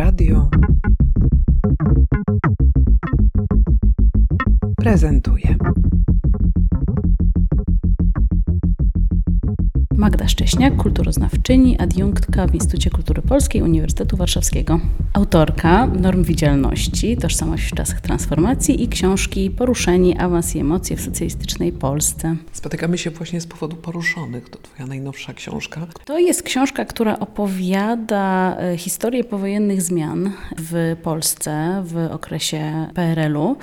Radio prezentuje. Magda Szcześniak, kulturoznawczyni, adiunktka w Instytucie Kultury Polskiej Uniwersytetu Warszawskiego. Autorka norm widzialności, tożsamość w czasach transformacji i książki Poruszeni, awans i emocje w socjalistycznej Polsce. Spotykamy się właśnie z powodu poruszonych. To twoja najnowsza książka. To jest książka, która opowiada e, historię powojennych zmian w Polsce w okresie PRL-u,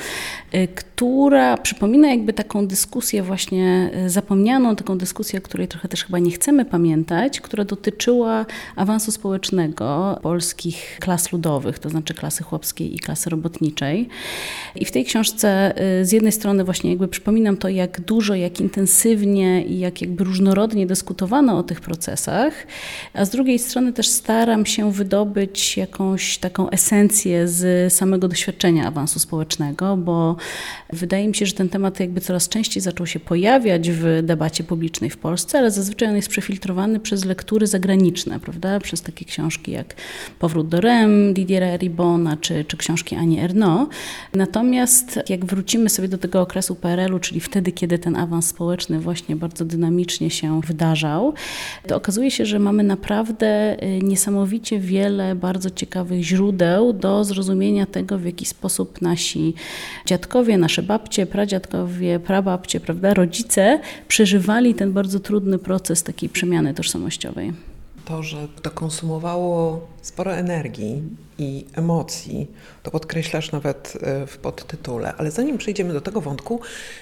e, która przypomina jakby taką dyskusję właśnie e, zapomnianą, taką dyskusję, o której trochę też chyba nie chcemy pamiętać, która dotyczyła awansu społecznego polskich klas ludowych, to znaczy klasy chłopskiej i klasy robotniczej. I w tej książce y, z jednej strony właśnie jakby przypominam to, jak dużo, jak intensywnie i jak jakby różnorodnie dyskutowano o tych procesach, a z drugiej strony też staram się wydobyć jakąś taką esencję z samego doświadczenia awansu społecznego, bo wydaje mi się, że ten temat jakby coraz częściej zaczął się pojawiać w debacie publicznej w Polsce, ale zazwyczaj on jest przefiltrowany przez lektury zagraniczne, prawda? Przez takie książki jak Powrót do Rem, Didiera Ribona, czy, czy książki Ani Erno. Natomiast jak wrócimy sobie do tego okresu PRL-u, czyli wtedy, kiedy ten awans społeczny właśnie bardzo dynamicznie się wydarzał, to okazuje się, że mamy naprawdę y, niesamowicie wiele bardzo ciekawych źródeł do zrozumienia tego, w jaki sposób nasi dziadkowie, nasze babcie, pradziadkowie, prababcie, prawda, rodzice przeżywali ten bardzo trudny proces takiej przemiany tożsamościowej. To, że to konsumowało sporo energii i emocji, to podkreślasz nawet e, w podtytule. Ale zanim przejdziemy do tego wątku,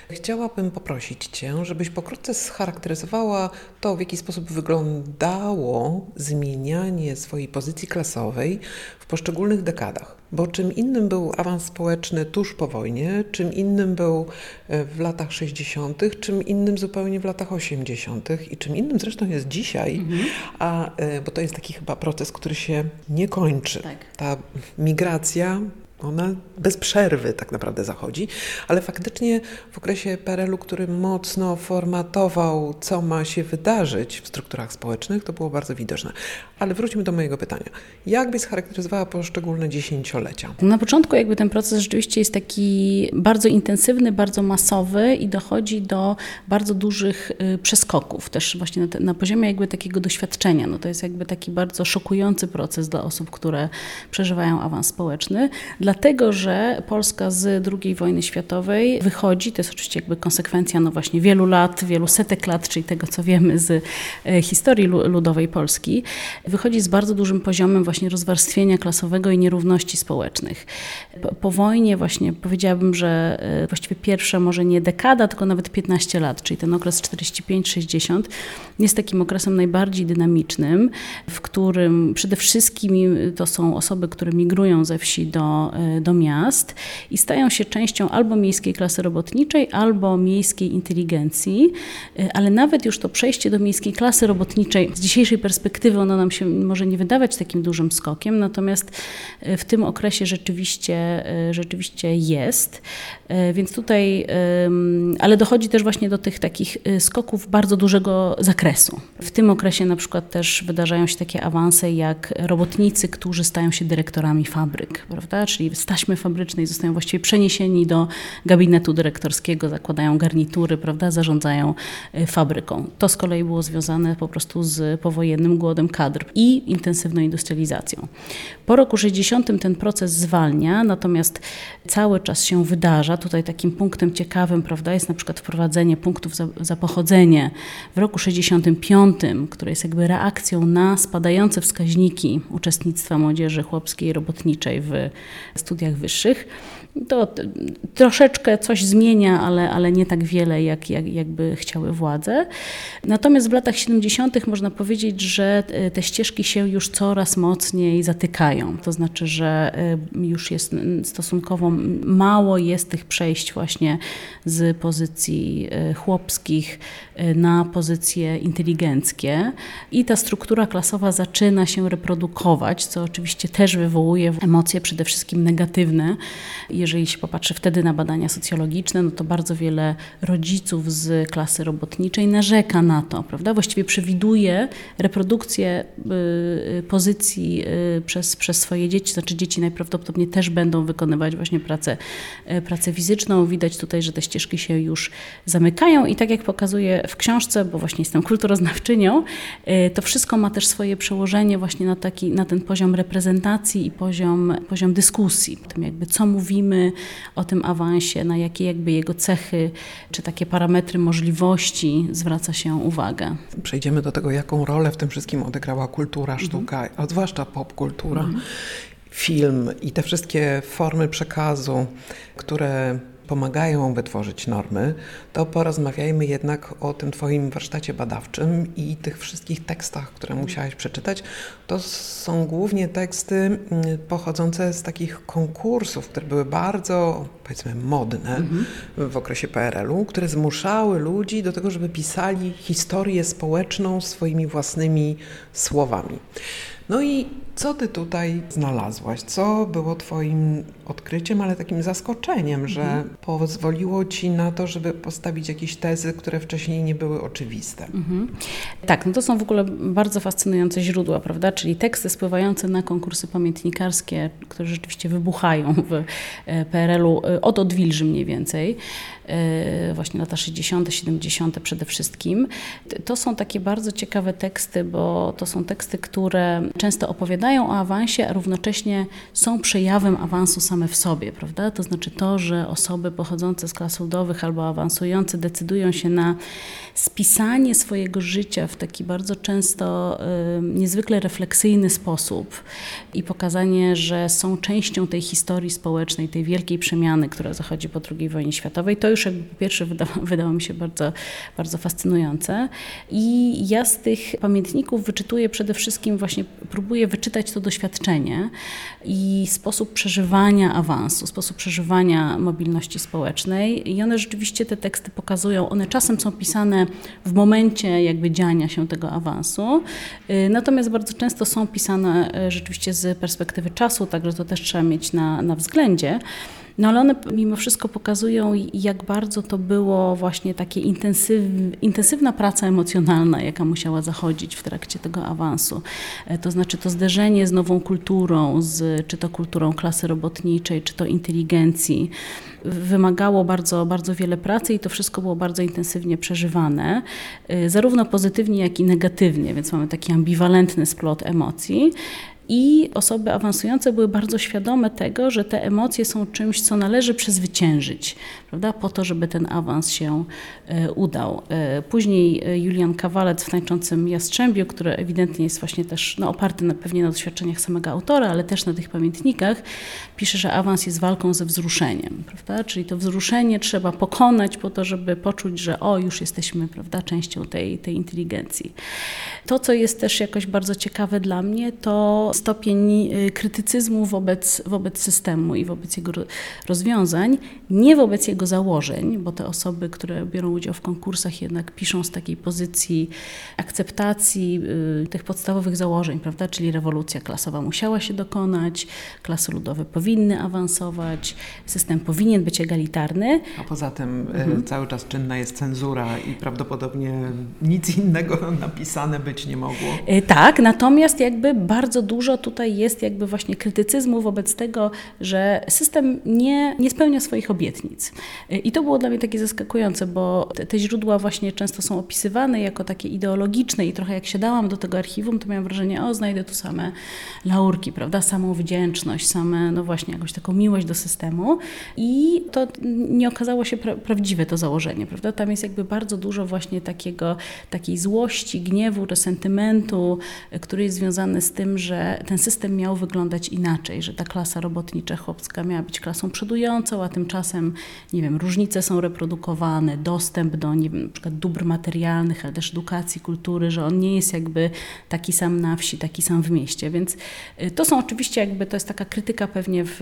chciałabym poprosić Cię, żebyś pokrótce scharakteryzowała to, w jaki sposób wyglądało zmienianie swojej pozycji klasowej w poszczególnych dekadach. Bo czym innym był awans społeczny tuż po wojnie, czym innym był e, w latach 60., czym innym zupełnie w latach 80. i czym innym zresztą jest dzisiaj, mhm. a, e, bo to jest taki chyba proces, który się nie kończy. Tak. Ta migracja ona bez przerwy tak naprawdę zachodzi, ale faktycznie w okresie PRL-u, który mocno formatował, co ma się wydarzyć w strukturach społecznych, to było bardzo widoczne. Ale wróćmy do mojego pytania. Jak byś scharakteryzowała poszczególne dziesięciolecia? Na początku jakby ten proces rzeczywiście jest taki bardzo intensywny, bardzo masowy i dochodzi do bardzo dużych y, przeskoków, też właśnie na, te, na poziomie jakby takiego doświadczenia. No to jest jakby taki bardzo szokujący proces dla osób, które przeżywają awans społeczny. Dla dlatego że Polska z II wojny światowej wychodzi, to jest oczywiście jakby konsekwencja no właśnie wielu lat, wielu setek lat, czyli tego, co wiemy z e, historii ludowej Polski, wychodzi z bardzo dużym poziomem właśnie rozwarstwienia klasowego i nierówności społecznych. Po, po wojnie właśnie powiedziałabym, że e, właściwie pierwsza może nie dekada, tylko nawet 15 lat, czyli ten okres 45-60 jest takim okresem najbardziej dynamicznym, w którym przede wszystkim to są osoby, które migrują ze wsi do, e, do miast i stają się częścią albo miejskiej klasy robotniczej, albo miejskiej inteligencji, y, ale nawet już to przejście do miejskiej klasy robotniczej z dzisiejszej perspektywy ono nam się może nie wydawać takim dużym skokiem, natomiast y, w tym okresie rzeczywiście, rzeczywiście jest. Więc tutaj, ale dochodzi też właśnie do tych takich skoków bardzo dużego zakresu. W tym okresie na przykład też wydarzają się takie awanse jak robotnicy, którzy stają się dyrektorami fabryk, prawda? Czyli z taśmy fabrycznej zostają właściwie przeniesieni do gabinetu dyrektorskiego, zakładają garnitury, prawda, zarządzają y, fabryką. To z kolei było związane po prostu z powojennym głodem kadr i intensywną industrializacją. Po roku 60 ten proces zwalnia, natomiast cały czas się wydarza. Tutaj takim punktem ciekawym prawda, jest na przykład wprowadzenie punktów za, za pochodzenie w roku 65, które jest jakby reakcją na spadające wskaźniki uczestnictwa młodzieży chłopskiej robotniczej w studiach wyższych. To troszeczkę coś zmienia, ale, ale nie tak wiele, jak, jak, jakby chciały władze. Natomiast w latach 70. można powiedzieć, że te ścieżki się już coraz mocniej zatykają. To znaczy, że y, już jest stosunkowo mało jest tych przejść właśnie z pozycji y, chłopskich na pozycje inteligenckie i ta struktura klasowa zaczyna się reprodukować, co oczywiście też wywołuje emocje przede wszystkim negatywne jeżeli się popatrzy wtedy na badania socjologiczne, no to bardzo wiele rodziców z klasy robotniczej narzeka na to, prawda? Właściwie przewiduje reprodukcję y, pozycji y, przez, przez swoje dzieci, znaczy dzieci najprawdopodobniej też będą wykonywać właśnie pracę, y, pracę fizyczną. Widać tutaj, że te ścieżki się już zamykają i tak jak pokazuję w książce, bo właśnie jestem kulturoznawczynią, to wszystko ma też swoje przełożenie właśnie na, taki, na ten poziom reprezentacji i poziom, poziom dyskusji, tym jakby co mówimy o tym awansie, na jakie jakby jego cechy, czy takie parametry możliwości zwraca się uwagę. Przejdziemy do tego, jaką rolę w tym wszystkim odegrała kultura, mhm. sztuka, a zwłaszcza popkultura. Mhm. Film i te wszystkie formy przekazu, które pomagają wytworzyć normy, to porozmawiajmy jednak o tym Twoim warsztacie badawczym i tych wszystkich tekstach, które musiałaś przeczytać. To są głównie teksty mm, pochodzące z takich konkursów, które były bardzo, powiedzmy, modne mhm. w okresie PRL-u, które zmuszały ludzi do tego, żeby pisali historię społeczną swoimi własnymi słowami. No i co ty tutaj znalazłaś? Co było twoim odkryciem, ale takim zaskoczeniem, że mhm. pozwoliło ci na to, żeby postawić jakieś tezy, które wcześniej nie były oczywiste? Mhm. Tak, no to są w ogóle bardzo fascynujące źródła, prawda? Czyli teksty spływające na konkursy pamiętnikarskie, które rzeczywiście wybuchają w e, PRL-u e, od odwilży mniej więcej. E, właśnie lata 60., 70. przede wszystkim. To są takie bardzo ciekawe teksty, bo to są teksty, które często opowiadają o awansie, a równocześnie są przejawem awansu same w sobie, prawda? To znaczy to, że osoby pochodzące z klas ludowych albo awansujące decydują się na spisanie swojego życia w taki bardzo często y, niezwykle refleksyjny sposób i pokazanie, że są częścią tej historii społecznej, tej wielkiej przemiany, która zachodzi po II wojnie światowej, to już jakby po pierwsze wydało, wydało mi się bardzo, bardzo fascynujące. I ja z tych pamiętników wyczytuję przede wszystkim właśnie, próbuję wyczytać to doświadczenie i sposób przeżywania awansu, sposób przeżywania mobilności społecznej. I one rzeczywiście te teksty pokazują, one czasem są pisane w momencie jakby dziania się tego awansu, y, natomiast bardzo często są pisane y, rzeczywiście z perspektywy czasu, także to też trzeba mieć na, na względzie. No ale one mimo wszystko pokazują, jak bardzo to było właśnie takie intensyw, intensywna praca emocjonalna, jaka musiała zachodzić w trakcie tego awansu. E, to znaczy to zderzenie z nową kulturą, z, czy to kulturą klasy robotniczej, czy to inteligencji, wymagało bardzo, bardzo wiele pracy i to wszystko było bardzo intensywnie przeżywane, e, zarówno pozytywnie, jak i negatywnie, więc mamy taki ambiwalentny splot emocji. I osoby awansujące były bardzo świadome tego, że te emocje są czymś, co należy przezwyciężyć, prawda, po to, żeby ten awans się e, udał. E, później e, Julian Kawalec w Tańczącym Jastrzębiu, który ewidentnie jest właśnie też no, oparty na, pewnie na doświadczeniach samego autora, ale też na tych pamiętnikach, pisze, że awans jest walką ze wzruszeniem, prawda, czyli to wzruszenie trzeba pokonać po to, żeby poczuć, że o, już jesteśmy, prawda, częścią tej, tej inteligencji. To, co jest też jakoś bardzo ciekawe dla mnie, to stopień y, krytycyzmu wobec, wobec systemu i wobec jego rozwiązań, nie wobec jego założeń, bo te osoby, które biorą udział w konkursach, jednak piszą z takiej pozycji akceptacji y, tych podstawowych założeń, prawda? Czyli rewolucja klasowa musiała się dokonać, klasy ludowe powinny awansować, system powinien być egalitarny. A poza tym y, mhm. cały czas czynna jest cenzura i prawdopodobnie nic innego napisane być nie mogło. Tak, natomiast jakby bardzo dużo dużo tutaj jest jakby właśnie krytycyzmu wobec tego, że system nie, nie spełnia swoich obietnic. I to było dla mnie takie zaskakujące, bo te, te źródła właśnie często są opisywane jako takie ideologiczne i trochę jak siadałam do tego archiwum, to miałam wrażenie, o znajdę tu same laurki, prawda, samą wdzięczność, same, no właśnie jakąś taką miłość do systemu i to nie okazało się pra prawdziwe to założenie, prawda, tam jest jakby bardzo dużo właśnie takiego, takiej złości, gniewu, resentymentu, który jest związany z tym, że ten system miał wyglądać inaczej, że ta klasa robotnicza chłopska miała być klasą przodującą, a tymczasem, nie wiem, różnice są reprodukowane, dostęp do, nie wiem, na przykład dóbr materialnych, ale też edukacji, kultury, że on nie jest jakby taki sam na wsi, taki sam w mieście. Więc y, to są oczywiście jakby, to jest taka krytyka pewnie w,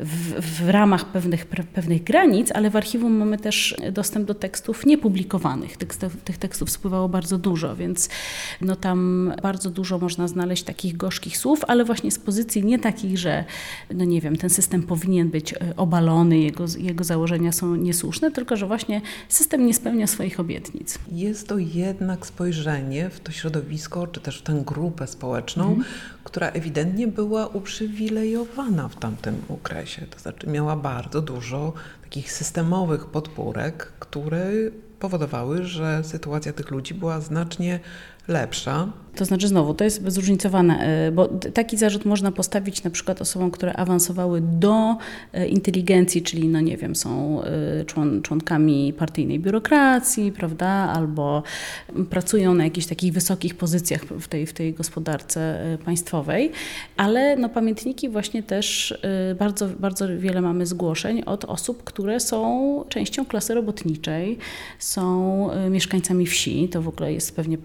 w, w ramach pewnych, pewnych granic, ale w archiwum mamy też dostęp do tekstów niepublikowanych. Tych, tych tekstów spływało bardzo dużo, więc no tam bardzo dużo można znaleźć takich gorzkich gorzkich słów, ale właśnie z pozycji nie takich, że no nie wiem, ten system powinien być e, obalony, jego, jego założenia są niesłuszne, tylko że właśnie system nie spełnia swoich obietnic. Jest to jednak spojrzenie w to środowisko, czy też w tę grupę społeczną, mhm. która ewidentnie była uprzywilejowana w tamtym okresie. To znaczy miała bardzo dużo takich systemowych podpórek, które powodowały, że sytuacja tych ludzi była znacznie lepsza. To znaczy znowu, to jest zróżnicowane, e, bo taki zarzut można postawić na przykład osobom, które awansowały do e, inteligencji, czyli no nie wiem, są e, człon, członkami partyjnej biurokracji, prawda, albo pracują na jakichś takich wysokich pozycjach w tej, w tej gospodarce państwowej, ale no pamiętniki właśnie też bardzo, bardzo wiele mamy zgłoszeń od osób, które są częścią klasy robotniczej, są mieszkańcami wsi, to w ogóle jest pewnie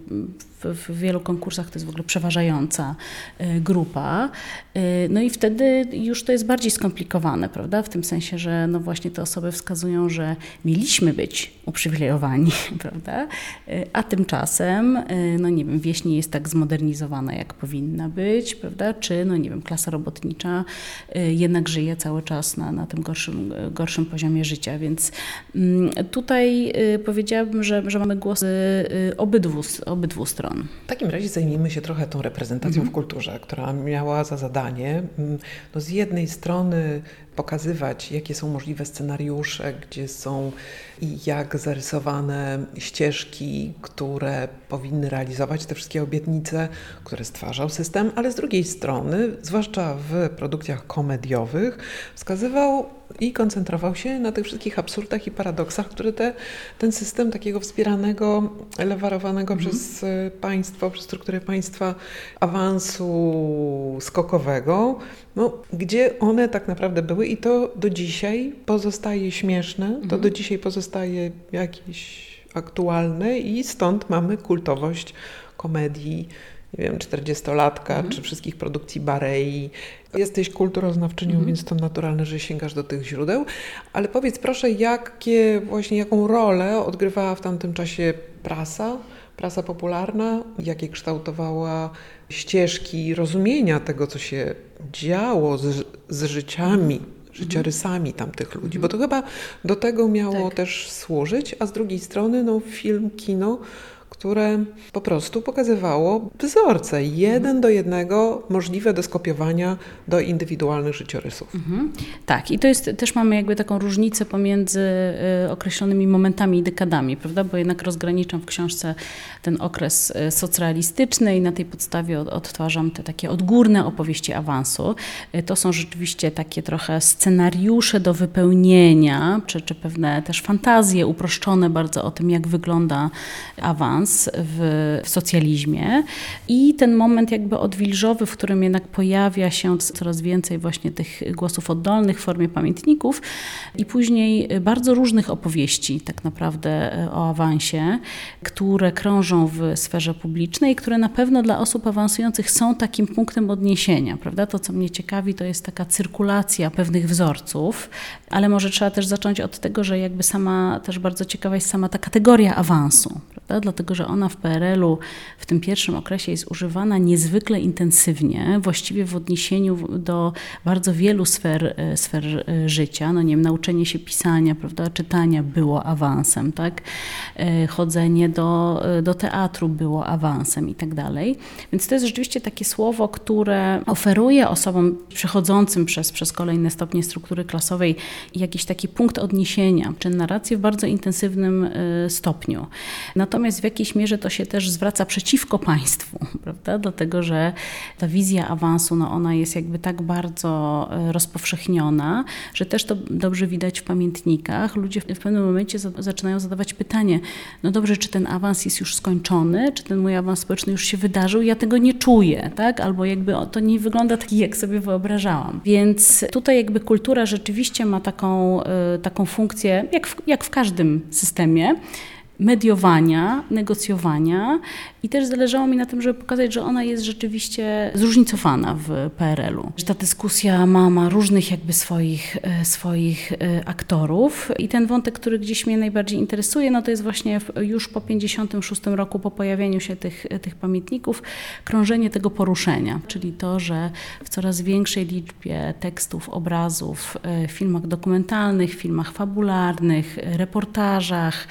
w, wielu konkursach to jest w ogóle przeważająca y, grupa. Y, no i wtedy już to jest bardziej skomplikowane, prawda? W tym sensie, że no właśnie te osoby wskazują, że mieliśmy być uprzywilejowani, prawda? Y, a tymczasem, no nie wiem, wieś nie jest tak zmodernizowana, jak powinna być, prawda? Czy, no nie wiem, klasa robotnicza jednak żyje cały czas na, na tym gorszym, gorszym poziomie życia, więc mm, tutaj powiedziałabym, że, że mamy głosy obydwu, obydwu stron. W takim razie zajmijmy się trochę tą reprezentacją mhm. w kulturze, która miała za zadanie mm, no z jednej strony pokazywać, jakie są możliwe scenariusze, gdzie są i jak zarysowane ścieżki, które powinny realizować te wszystkie obietnice, które stwarzał system, ale z drugiej strony, zwłaszcza w produkcjach komediowych, wskazywał i koncentrował się na tych wszystkich absurdach i paradoksach, które te, ten system takiego wspieranego, lewarowanego mhm. przez e, państwo, przez strukturę państwa awansu skokowego, no, gdzie one tak naprawdę były i to do dzisiaj pozostaje śmieszne, to mhm. do dzisiaj pozostaje jakieś aktualne i stąd mamy kultowość komedii, nie wiem, 40-latka, mhm. czy wszystkich produkcji Barei. Jesteś kulturoznawczynią, mhm. więc to naturalne, że sięgasz do tych źródeł. Ale powiedz proszę, jakie, właśnie jaką rolę odgrywała w tamtym czasie prasa, prasa popularna, jakie kształtowała ścieżki rozumienia tego, co się działo z, z życiami, życiorysami tamtych ludzi, bo to chyba do tego miało tak. też służyć, a z drugiej strony no, film, kino które po prostu pokazywało wzorce, jeden do jednego, możliwe do skopiowania do indywidualnych życiorysów. Mhm. Tak, i to jest, też mamy jakby taką różnicę pomiędzy y, określonymi momentami i dekadami, prawda, bo jednak rozgraniczam w książce ten okres y, socrealistyczny i na tej podstawie odtwarzam te takie odgórne opowieści awansu. Y, to są rzeczywiście takie trochę scenariusze do wypełnienia, czy, czy pewne też fantazje uproszczone bardzo o tym, jak wygląda awans w, w socjalizmie i ten moment jakby odwilżowy, w którym jednak pojawia się coraz więcej właśnie tych głosów oddolnych w formie pamiętników i później bardzo różnych opowieści tak naprawdę e, o awansie, które krążą w sferze publicznej, które na pewno dla osób awansujących są takim punktem odniesienia, prawda? To, co mnie ciekawi, to jest taka cyrkulacja pewnych wzorców, ale może trzeba też zacząć od tego, że jakby sama, też bardzo ciekawa jest sama ta kategoria awansu, prawda? Dlatego, że ona w PRL-u w tym pierwszym okresie jest używana niezwykle intensywnie, właściwie w odniesieniu do bardzo wielu sfer, e, sfer e, życia. No nie wiem, nauczenie się pisania, prawda, czytania było awansem, tak? E, chodzenie do, do teatru było awansem i tak dalej. Więc to jest rzeczywiście takie słowo, które oferuje osobom przechodzącym przez, przez kolejne stopnie struktury klasowej jakiś taki punkt odniesienia, czy narrację w bardzo intensywnym stopniu. Natomiast w jakiejś mierze to się też zwraca przeciwko państwu, prawda? Dlatego, że ta wizja awansu, no ona jest jakby tak bardzo e, rozpowszechniona, że też to dobrze widać w pamiętnikach. Ludzie w pewnym momencie zaczynają zadawać pytanie, no dobrze, czy ten awans jest już skończony, czy ten mój awans społeczny już się wydarzył, ja tego nie czuję, tak? Albo jakby to nie wygląda tak, jak sobie wyobrażałam. Więc tutaj jakby kultura rzeczywiście ma taką, e, taką funkcję, jak w, jak w każdym systemie, mediowania, negocjowania i też zależało mi na tym, żeby pokazać, że ona jest rzeczywiście zróżnicowana w PRL-u. Że ta dyskusja ma, ma różnych jakby swoich, e, swoich e, aktorów i ten wątek, który gdzieś mnie najbardziej interesuje, no to jest właśnie już po 56 roku, po pojawieniu się tych, tych pamiętników, krążenie tego poruszenia, czyli to, że w coraz większej liczbie tekstów, obrazów, e, filmach dokumentalnych, filmach fabularnych, reportażach,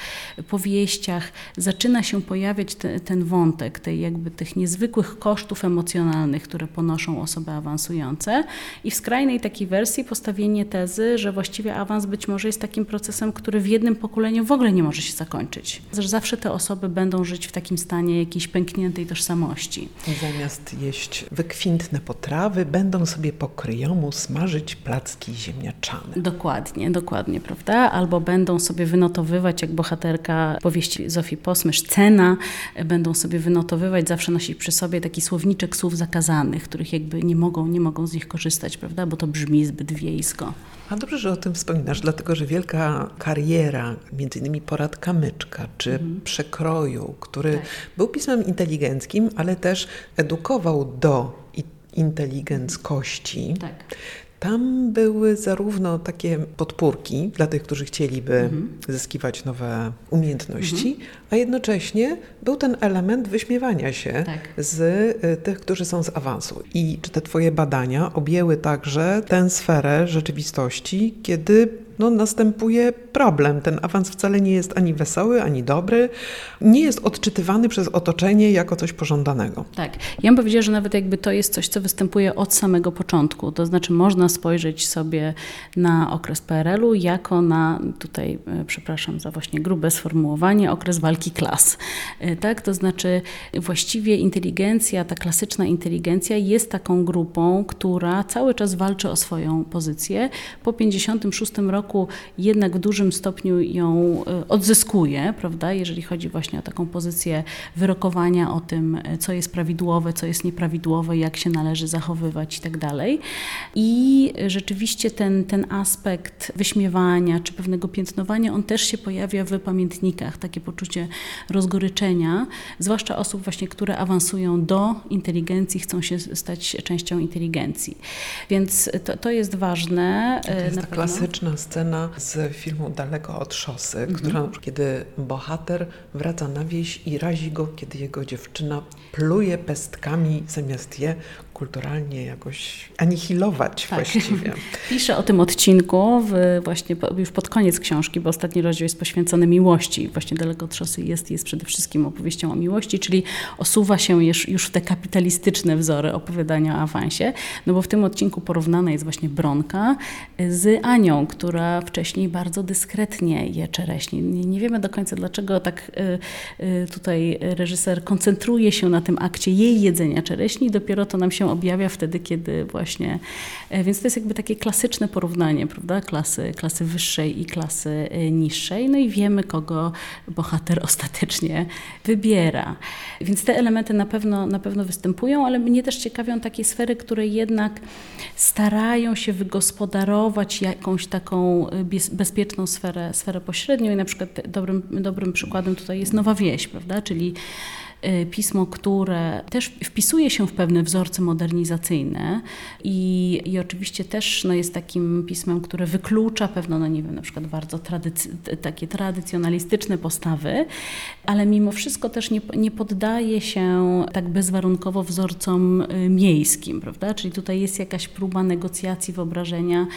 powieściach zaczyna się pojawiać te, ten wątek tej jakby tych niezwykłych kosztów emocjonalnych, które ponoszą osoby awansujące i w skrajnej takiej wersji postawienie tezy, że właściwie awans być może jest takim procesem, który w jednym pokoleniu w ogóle nie może się zakończyć. Że zawsze te osoby będą żyć w takim stanie jakiejś pękniętej tożsamości. Zamiast jeść wykwintne potrawy, będą sobie po kryjomu smażyć placki ziemniaczane. Dokładnie, dokładnie, prawda? Albo będą sobie wynotowywać, jak bohaterka powieści Zofii Posmysz, Cena, będą sobie wynotowywać, zawsze nosić przy sobie taki słowniczek słów zakazanych, których jakby nie mogą, nie mogą z nich korzystać, prawda? Bo to brzmi zbyt wiejsko. A dobrze, że o tym wspominasz, dlatego że wielka kariera, między innymi porad Kamyczka, czy mhm. Przekroju, który tak. był pismem inteligenckim, ale też edukował do inteligenckości. Tak. Tam były zarówno takie podpórki dla tych, którzy chcieliby mhm. zyskiwać nowe umiejętności, mhm. a jednocześnie był ten element wyśmiewania się tak. z y, tych, którzy są z awansu. I czy te Twoje badania objęły także tę sferę rzeczywistości, kiedy no, następuje problem. Ten awans wcale nie jest ani wesoły, ani dobry. Nie jest odczytywany przez otoczenie jako coś pożądanego. Tak. Ja bym powiedziała, że nawet jakby to jest coś, co występuje od samego początku. To znaczy można spojrzeć sobie na okres PRL-u jako na, tutaj e, przepraszam za właśnie grube sformułowanie, okres walki klas. E, tak? To znaczy właściwie inteligencja, ta klasyczna inteligencja jest taką grupą, która cały czas walczy o swoją pozycję. Po 56 roku roku jednak w dużym stopniu ją e, odzyskuje, prawda, jeżeli chodzi właśnie o taką pozycję wyrokowania o tym, e, co jest prawidłowe, co jest nieprawidłowe, jak się należy zachowywać i tak dalej. I rzeczywiście ten, ten aspekt wyśmiewania czy pewnego piętnowania, on też się pojawia w pamiętnikach, takie poczucie rozgoryczenia, zwłaszcza osób właśnie, które awansują do inteligencji, chcą się stać częścią inteligencji. Więc to, to jest ważne. To jest ta klasyczna scena z filmu Daleko od szosy, mhm. która, kiedy bohater wraca na wieś i razi go, kiedy jego dziewczyna pluje pestkami zamiast je kulturalnie jakoś anihilować tak. właściwie. Piszę o tym odcinku w, właśnie już pod koniec książki, bo ostatni rozdział jest poświęcony miłości. Właśnie Daleko od szosy jest, jest przede wszystkim opowieścią o miłości, czyli osuwa się już, już w te kapitalistyczne wzory opowiadania o awansie, no bo w tym odcinku porównana jest właśnie Bronka z Anią, która wcześniej bardzo dyskretnie je czereśnie. Nie, nie wiemy do końca, dlaczego tak y, y, tutaj reżyser koncentruje się na tym akcie jej jedzenia czereśni, dopiero to nam się objawia wtedy, kiedy właśnie, e, więc to jest jakby takie klasyczne porównanie, prawda, klasy, klasy wyższej i klasy e, niższej, no i wiemy, kogo bohater ostatecznie wybiera. Więc te elementy na pewno, na pewno występują, ale mnie też ciekawią takie sfery, które jednak starają się wygospodarować jakąś taką e, bezpieczną sferę, sferę pośrednią. I na przykład dobrym, dobrym przykładem tutaj jest Nowa Wieś, prawda, czyli pismo, które też wpisuje się w pewne wzorce modernizacyjne i, i oczywiście też no, jest takim pismem, które wyklucza pewno, no nie wiem, na przykład bardzo tradyc takie tradycjonalistyczne postawy, ale mimo wszystko też nie, nie poddaje się tak bezwarunkowo wzorcom y, miejskim, prawda? Czyli tutaj jest jakaś próba negocjacji wyobrażenia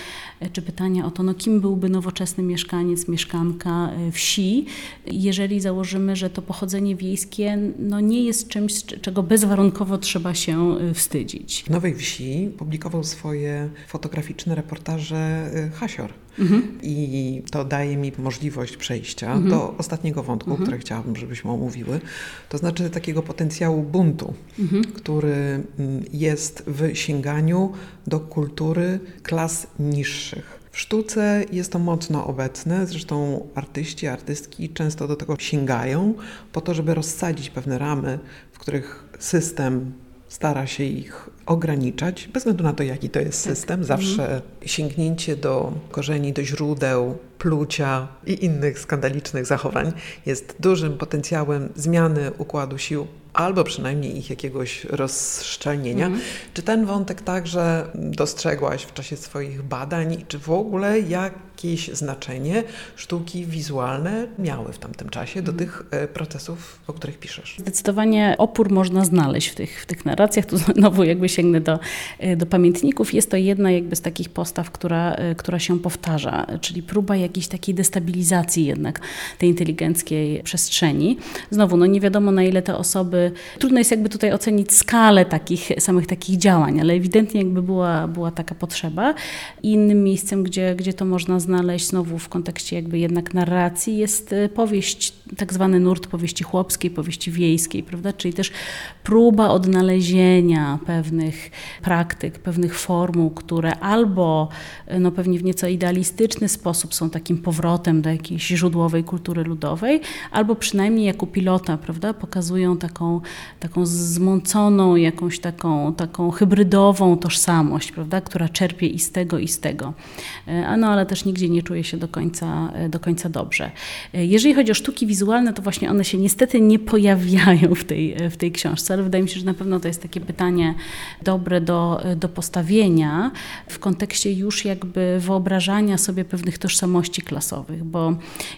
y, czy pytania o to, no kim byłby nowoczesny mieszkaniec, mieszkanka wsi, jeżeli założymy, że to pochodzenie wiejskie no, no nie jest czymś, czego bezwarunkowo trzeba się y, wstydzić. W Nowej Wsi publikował swoje fotograficzne reportaże y, Hasior. Mhm. I to daje mi możliwość przejścia mhm. do ostatniego wątku, mhm. który chciałabym, żebyśmy omówiły. To znaczy takiego potencjału buntu, mhm. który mm, jest w sięganiu do kultury klas niższych. W sztuce jest to mocno obecne, zresztą artyści, artystki często do tego sięgają po to, żeby rozsadzić pewne ramy, w których system stara się ich ograniczać, bez względu na to, jaki to jest system. Zawsze sięgnięcie do korzeni, do źródeł, plucia i innych skandalicznych zachowań jest dużym potencjałem zmiany układu sił albo przynajmniej ich jakiegoś rozszczelnienia. Czy ten wątek także dostrzegłaś w czasie swoich badań i czy w ogóle jakieś znaczenie sztuki wizualne miały w tamtym czasie do tych e, procesów, o których piszesz? Zdecydowanie opór można znaleźć w tych, w tych narracjach. Tu znowu jakby sięgnę do, e, do pamiętników. Jest to jedna jakby z takich postaw, która, e, która się powtarza, czyli próba jakiejś takiej destabilizacji jednak tej inteligenckiej przestrzeni. Znowu, no nie wiadomo na ile te osoby, trudno jest jakby tutaj ocenić skalę takich, samych takich działań, ale ewidentnie jakby była, była taka potrzeba. Innym miejscem, gdzie, gdzie to można znaleźć znowu w kontekście jakby jednak narracji jest e, powieść, tak zwany nurt powieści chłopskiej, powieści wiejskiej, prawda? Czyli też próba odnalezienia pewnych praktyk, pewnych formuł, które albo e, no pewnie w nieco idealistyczny sposób są takim powrotem do jakiejś źródłowej kultury ludowej, albo przynajmniej jako pilota, prawda? Pokazują taką, taką zmąconą, jakąś taką, taką hybrydową tożsamość, prawda? Która czerpie i z tego, i z tego. E, A no ale też nigdzie nie czuje się do końca, e, do końca dobrze. E, Jeżeli chodzi o sztuki wizualne, to właśnie one się niestety nie pojawiają w tej, w tej książce, ale wydaje mi się, że na pewno to jest takie pytanie dobre do, do postawienia w kontekście już jakby wyobrażania sobie pewnych tożsamości klasowych, bo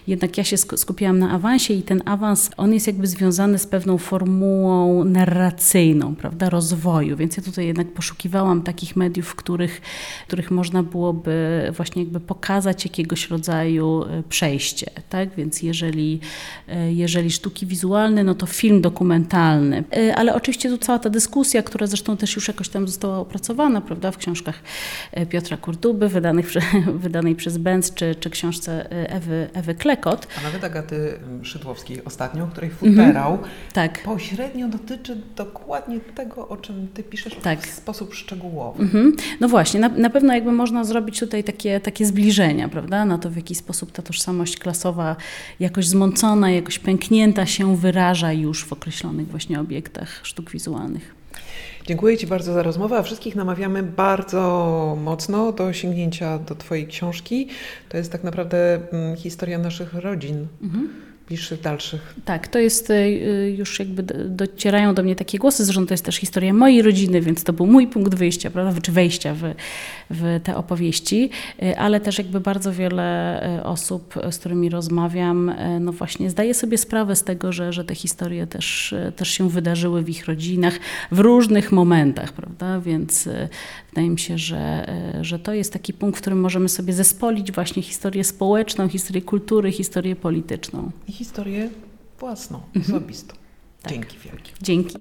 jednak ja się sk- skupiłam na awansie i ten awans, on jest jakby związany z pewną formułą narracyjną, prawda, rozwoju, więc ja tutaj jednak poszukiwałam takich mediów, w których, w których można byłoby właśnie jakby pokazać jakiegoś rodzaju e, przejście, tak, więc jeżeli, e, jeżeli sztuki wizualne, no to film dokumentalny, E, ale oczywiście tu cała ta dyskusja, która zresztą też już jakoś tam została opracowana, prawda, w książkach Piotra Kurtuby, wydanych, wydanej przez Benz, czy, czy książce Ewy, Ewy Klekot. A nawet Agaty Szydłowskiej ostatnio, której futerał Tak. Pośrednio dotyczy dokładnie tego, o czym ty piszesz Tak. w sposób szczegółowy. Mhm. No właśnie, na, na pewno jakby można zrobić tutaj takie, takie zbliżenia, prawda, na to w jaki sposób ta tożsamość klasowa jakoś zmącona, jakoś pęknięta się wyraża już w określonych właśnie obiektach sztuk wizualnych. Dziękuję Ci bardzo za rozmowę, a wszystkich namawiamy bardzo mocno do sięgnięcia do Twojej książki. To jest tak naprawdę mm, historia naszych rodzin, bliższych, dalszych. Tak, to jest y, y, już jakby docierają do mnie takie głosy, zresztą to jest też historia mojej rodziny, więc to był mój punkt wyjścia, prawda, czy wejścia w, w te opowieści, y, ale też jakby bardzo wiele osób, z którymi rozmawiam, no właśnie zdaje sobie sprawę z tego, że, że te historie też, też się wydarzyły w ich rodzinach w różnych momentach, prawda, więc wydaje mi się, że, że to jest taki punkt, w którym możemy sobie zespolić właśnie historię społeczną, historię kultury, historię polityczną. Historię własną, osobistą. Tak. Dzięki wielkie. Dzięki.